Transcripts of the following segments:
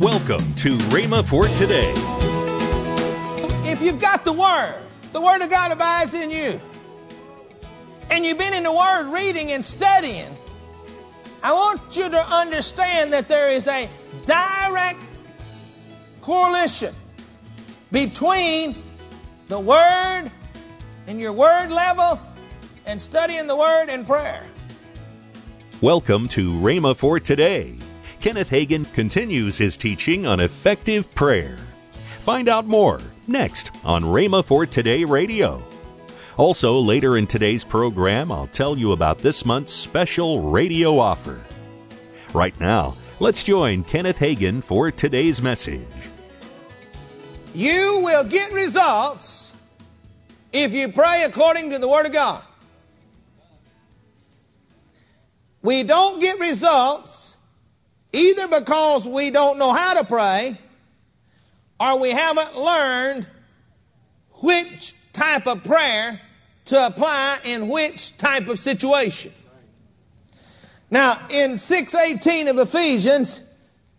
Welcome to Rhema for today. If you've got the Word, the Word of God abides in you, and you've been in the Word reading and studying, I want you to understand that there is a direct correlation between the Word and your Word level and studying the Word and prayer. Welcome to Rhema for today. Kenneth Hagin continues his teaching on effective prayer. Find out more next on Rhema for Today Radio. Also, later in today's program, I'll tell you about this month's special radio offer. Right now, let's join Kenneth Hagin for today's message. You will get results if you pray according to the Word of God. We don't get results either because we don't know how to pray or we haven't learned which type of prayer to apply in which type of situation. Now, in 618 of Ephesians,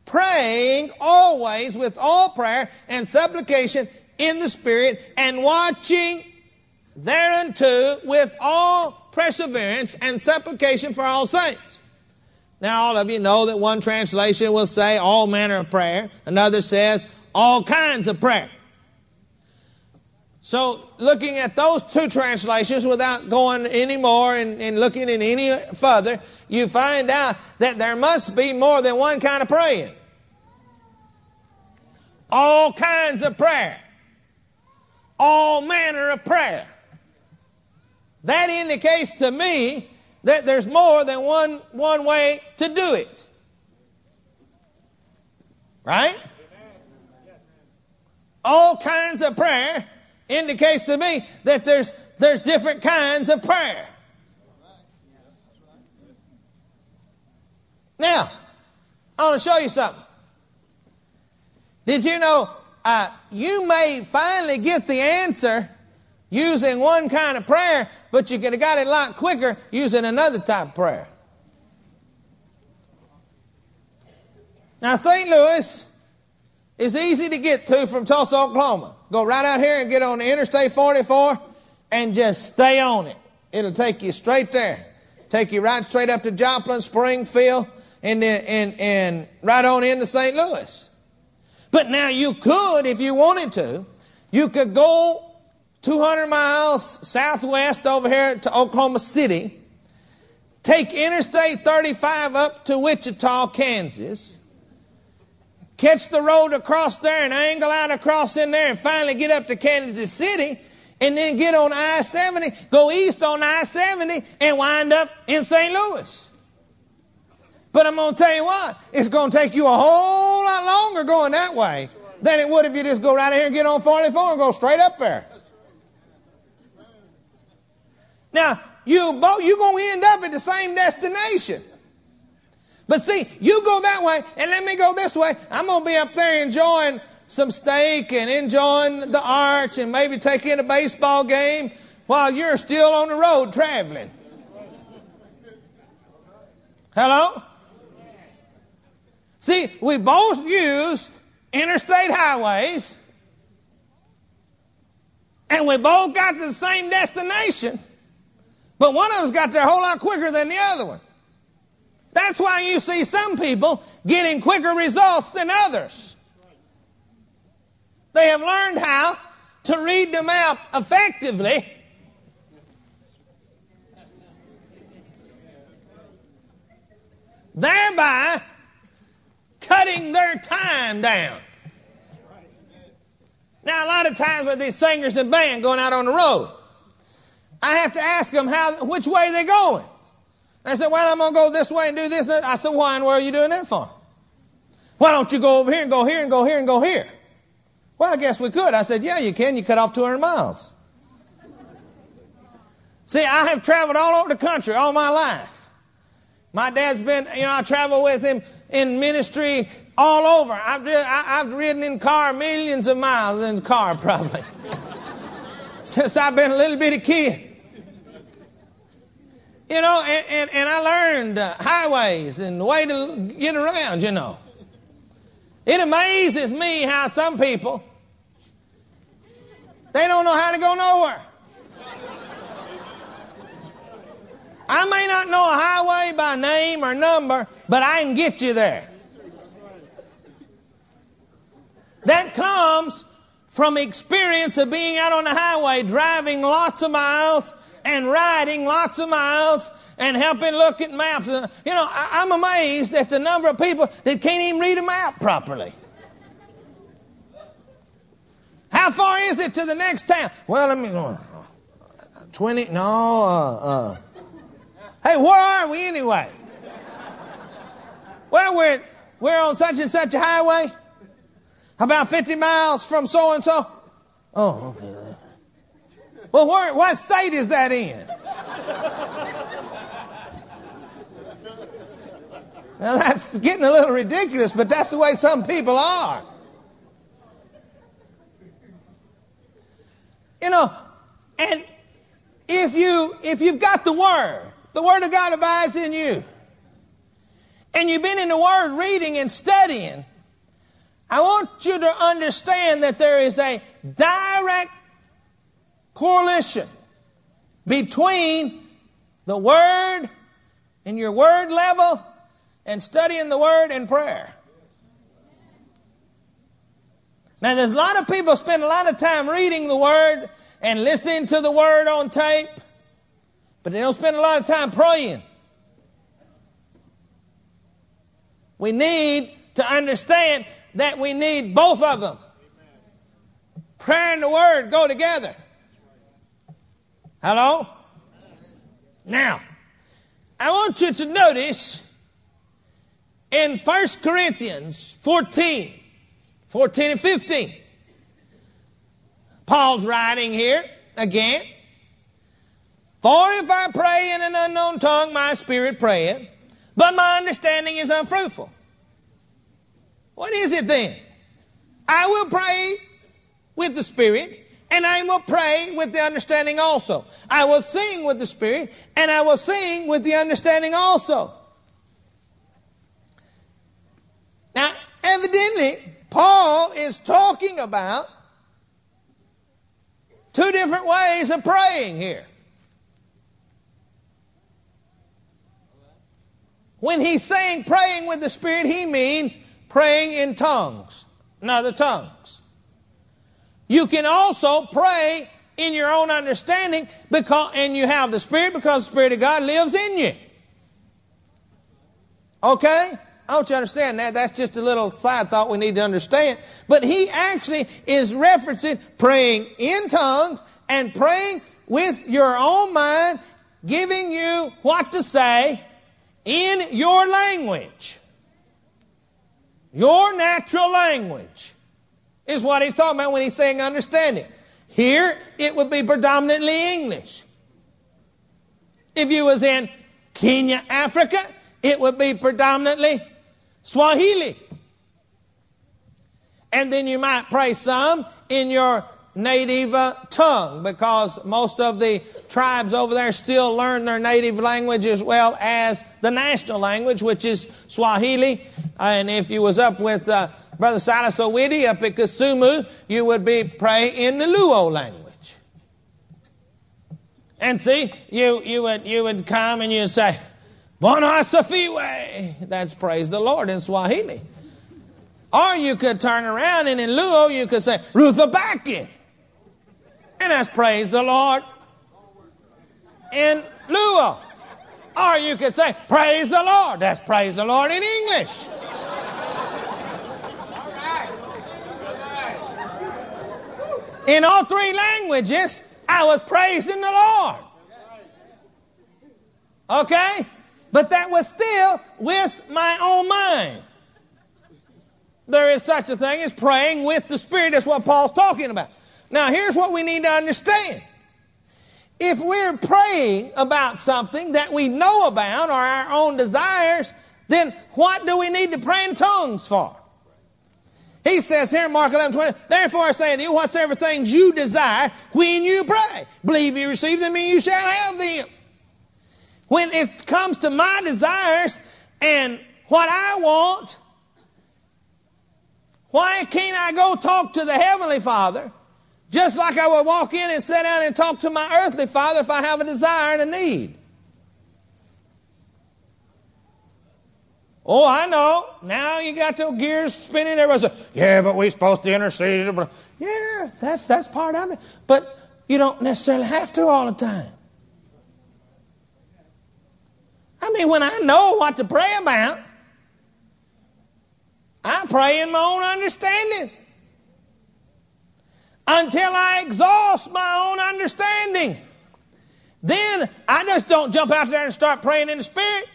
praying always with all prayer and supplication in the Spirit and watching thereunto with all perseverance and supplication for all saints. Now, all of you know that one translation will say all manner of prayer, another says all kinds of prayer. So, looking at those two translations without going any more and, and looking in any further, you find out that there must be more than one kind of praying. All kinds of prayer. All manner of prayer. That indicates to me that there's more than one, one way to do it. Right? All kinds of prayer indicates to me that there's, there's different kinds of prayer. Now, I want to show you something. Did you know uh, you may finally get the answer using one kind of prayer, but you could have got it a lot quicker using another type of prayer. Now, St. Louis is easy to get to from Tulsa, Oklahoma. Go right out here and get on the Interstate 44 and just stay on it. It'll take you straight there. Take you right straight up to Joplin, Springfield, and, then, and, and right on into St. Louis. But now you could, if you wanted to, you could go 200 miles southwest over here to Oklahoma City, take Interstate 35 up to Wichita, Kansas, catch the road across there and angle out across in there and finally get up to Kansas City and then get on I 70, go east on I 70 and wind up in St. Louis. But I'm going to tell you what, it's going to take you a whole lot longer going that way than it would if you just go right here and get on 44 and go straight up there. Now, you both, you're going to end up at the same destination. But see, you go that way and let me go this way. I'm going to be up there enjoying some steak and enjoying the arch and maybe taking a baseball game while you're still on the road traveling. Hello? See, we both used interstate highways and we both got to the same destination. But one of them's got there a whole lot quicker than the other one. That's why you see some people getting quicker results than others. They have learned how to read the map effectively. Thereby cutting their time down. Now, a lot of times with these singers and band going out on the road, I have to ask them how, which way they're going. They said, well, I'm going to go this way and do this. And I said, why and where are you doing that for? Why don't you go over here and go here and go here and go here? Well, I guess we could. I said, yeah, you can. You cut off 200 miles. See, I have traveled all over the country all my life. My dad's been, you know, I travel with him in ministry all over. I've, I've ridden in car millions of miles in car probably since I've been a little bitty kid. You know, and, and, and I learned uh, highways and the way to get around, you know. It amazes me how some people they don't know how to go nowhere. I may not know a highway by name or number, but I can get you there. That comes from experience of being out on the highway, driving lots of miles and riding lots of miles and helping look at maps. You know, I, am amazed at the number of people that can't even read a map properly. How far is it to the next town? Well, let me go. 20, no, uh, uh. Hey, where are we anyway? Well, we're, we're on such and such a highway. About 50 miles from so and so. Oh, okay. Well, where, what state is that in? now, that's getting a little ridiculous, but that's the way some people are. You know, and if you if you've got the word, the word of God abides in you, and you've been in the word reading and studying, I want you to understand that there is a direct correlation between the Word and your Word level and studying the Word and prayer. Now, there's a lot of people spend a lot of time reading the Word and listening to the Word on tape, but they don't spend a lot of time praying. We need to understand that we need both of them. Prayer and the Word go together. Hello? Now, I want you to notice in 1 Corinthians 14, 14 and 15, Paul's writing here again. For if I pray in an unknown tongue, my spirit prayeth, but my understanding is unfruitful. What is it then? I will pray with the spirit, and I will pray with the understanding also. I will sing with the Spirit, and I will sing with the understanding also. Now, evidently, Paul is talking about two different ways of praying here. When he's saying praying with the Spirit, he means praying in tongues, not the tongue. You can also pray in your own understanding because and you have the Spirit because the Spirit of God lives in you. Okay? I want you to understand that. That's just a little side thought we need to understand. But he actually is referencing praying in tongues and praying with your own mind, giving you what to say in your language. Your natural language is what he's talking about when he's saying understanding. Here, it would be predominantly English. If you was in Kenya, Africa, it would be predominantly Swahili. And then you might pray some in your native uh, tongue because most of the tribes over there still learn their native language as well as the national language, which is Swahili. And if you was up with uh, Brother Silas Owiti up at Kisumu, you would be praying in the Luo language. And see, you, you, would, you would come and you'd say, Bwana asifiwe. That's praise the Lord in Swahili. Or you could turn around and in Luo you could say, Ruthabaki. And that's praise the Lord in Luo. Or you could say, praise the Lord. That's praise the Lord in English. In all three languages, I was praising the Lord. Okay? But that was still with my own mind. There is such a thing as praying with the Spirit. That's what Paul's talking about. Now, here's what we need to understand. If we're praying about something that we know about or our own desires, then what do we need to pray in tongues for? He says here in Mark 11, 20, Therefore I say unto you, whatsoever things you desire when you pray, believe you receive them and you shall have them. When it comes to my desires and what I want, Why can't I go talk to the Heavenly Father just like I would walk in and sit down and talk to my earthly father if I have a desire and a need? Oh, I know. Now you got those gears spinning. Everybody says, "Yeah, but we're supposed to intercede." Yeah, that's that's part of it. But you don't necessarily have to all the time. I mean, when I know what to pray about, I pray in my own understanding until I exhaust my own understanding. Then I just don't jump out there and start praying in the Spirit.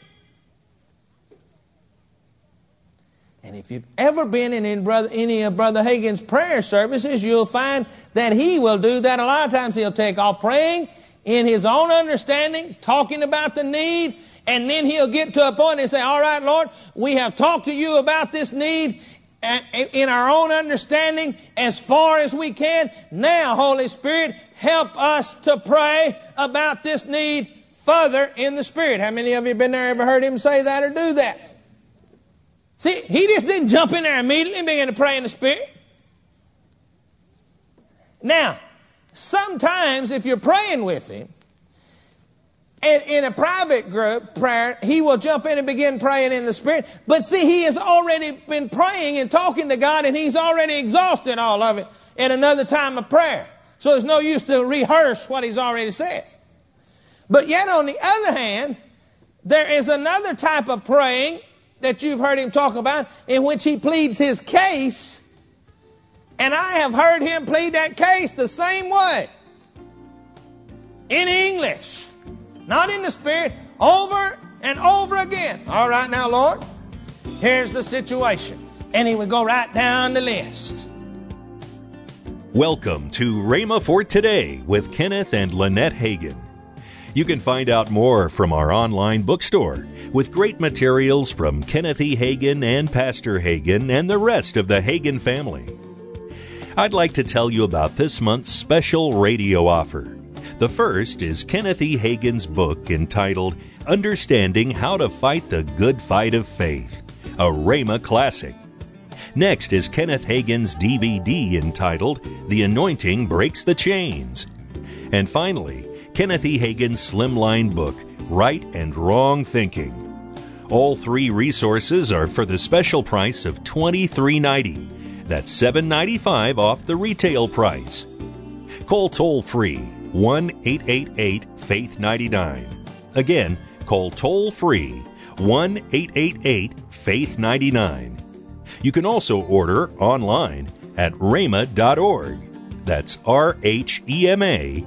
And if you've ever been in any, brother, any of Brother Hagin's prayer services, you'll find that he will do that. A lot of times he'll take off praying in his own understanding, talking about the need, and then he'll get to a point and say, All right, Lord, we have talked to you about this need in our own understanding as far as we can. Now, Holy Spirit, help us to pray about this need further in the Spirit. How many of you been there ever heard him say that or do that? See, he just didn't jump in there immediately and begin to pray in the Spirit. Now, sometimes if you're praying with him, and in a private group prayer, he will jump in and begin praying in the Spirit. But see, he has already been praying and talking to God, and he's already exhausted all of it in another time of prayer. So there's no use to rehearse what he's already said. But yet, on the other hand, there is another type of praying that you've heard him talk about in which he pleads his case. And I have heard him plead that case the same way in English, not in the Spirit, over and over again. All right, now, Lord, here's the situation. And he would go right down the list. Welcome to Rhema for Today with Kenneth and Lynette Hagin. You can find out more from our online bookstore with great materials from Kenneth E. Hagin and Pastor Hagin and the rest of the Hagin family. I'd like to tell you about this month's special radio offer. The first is Kenneth E. Hagin's book entitled Understanding How to Fight the Good Fight of Faith, a Rhema classic. Next is Kenneth Hagin's DVD entitled The Anointing Breaks the Chains. And finally, Kenneth E. Hagin's slimline book, Right and Wrong Thinking. All three resources are for the special price of $23.90. That's $7.95 off the retail price. Call toll free 1 888 Faith 99. Again, call toll free 1 888 Faith 99. You can also order online at rhema.org. That's R H E M A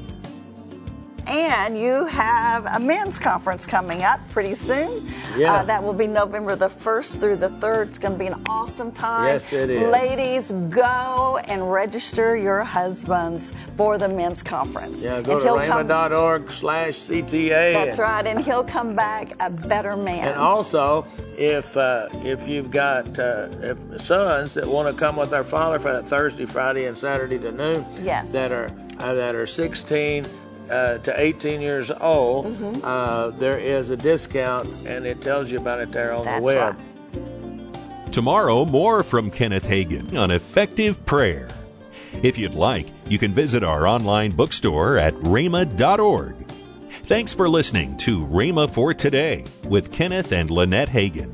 And you have a men's conference coming up pretty soon. Yeah. Uh, that will be November the 1st through the 3rd. It's going to be an awesome time. Yes, it is. Ladies, go and register your husbands for the men's conference. Yeah, go And to he'll come- rhema.org slash CTA. That's right, and he'll come back a better man. And also, if uh, if you've got uh, if sons that want to come with their father for that Thursday, Friday, and Saturday to noon, Yes. that are uh, that are 16 uh, to 18 years old, Mm-hmm. uh, there is a discount, and it tells you about it there on That's the web. right. Tomorrow, more from Kenneth Hagin on effective prayer. If you'd like, you can visit our online bookstore at rhema.org. Thanks for listening to Rhema for Today with Kenneth and Lynette Hagin.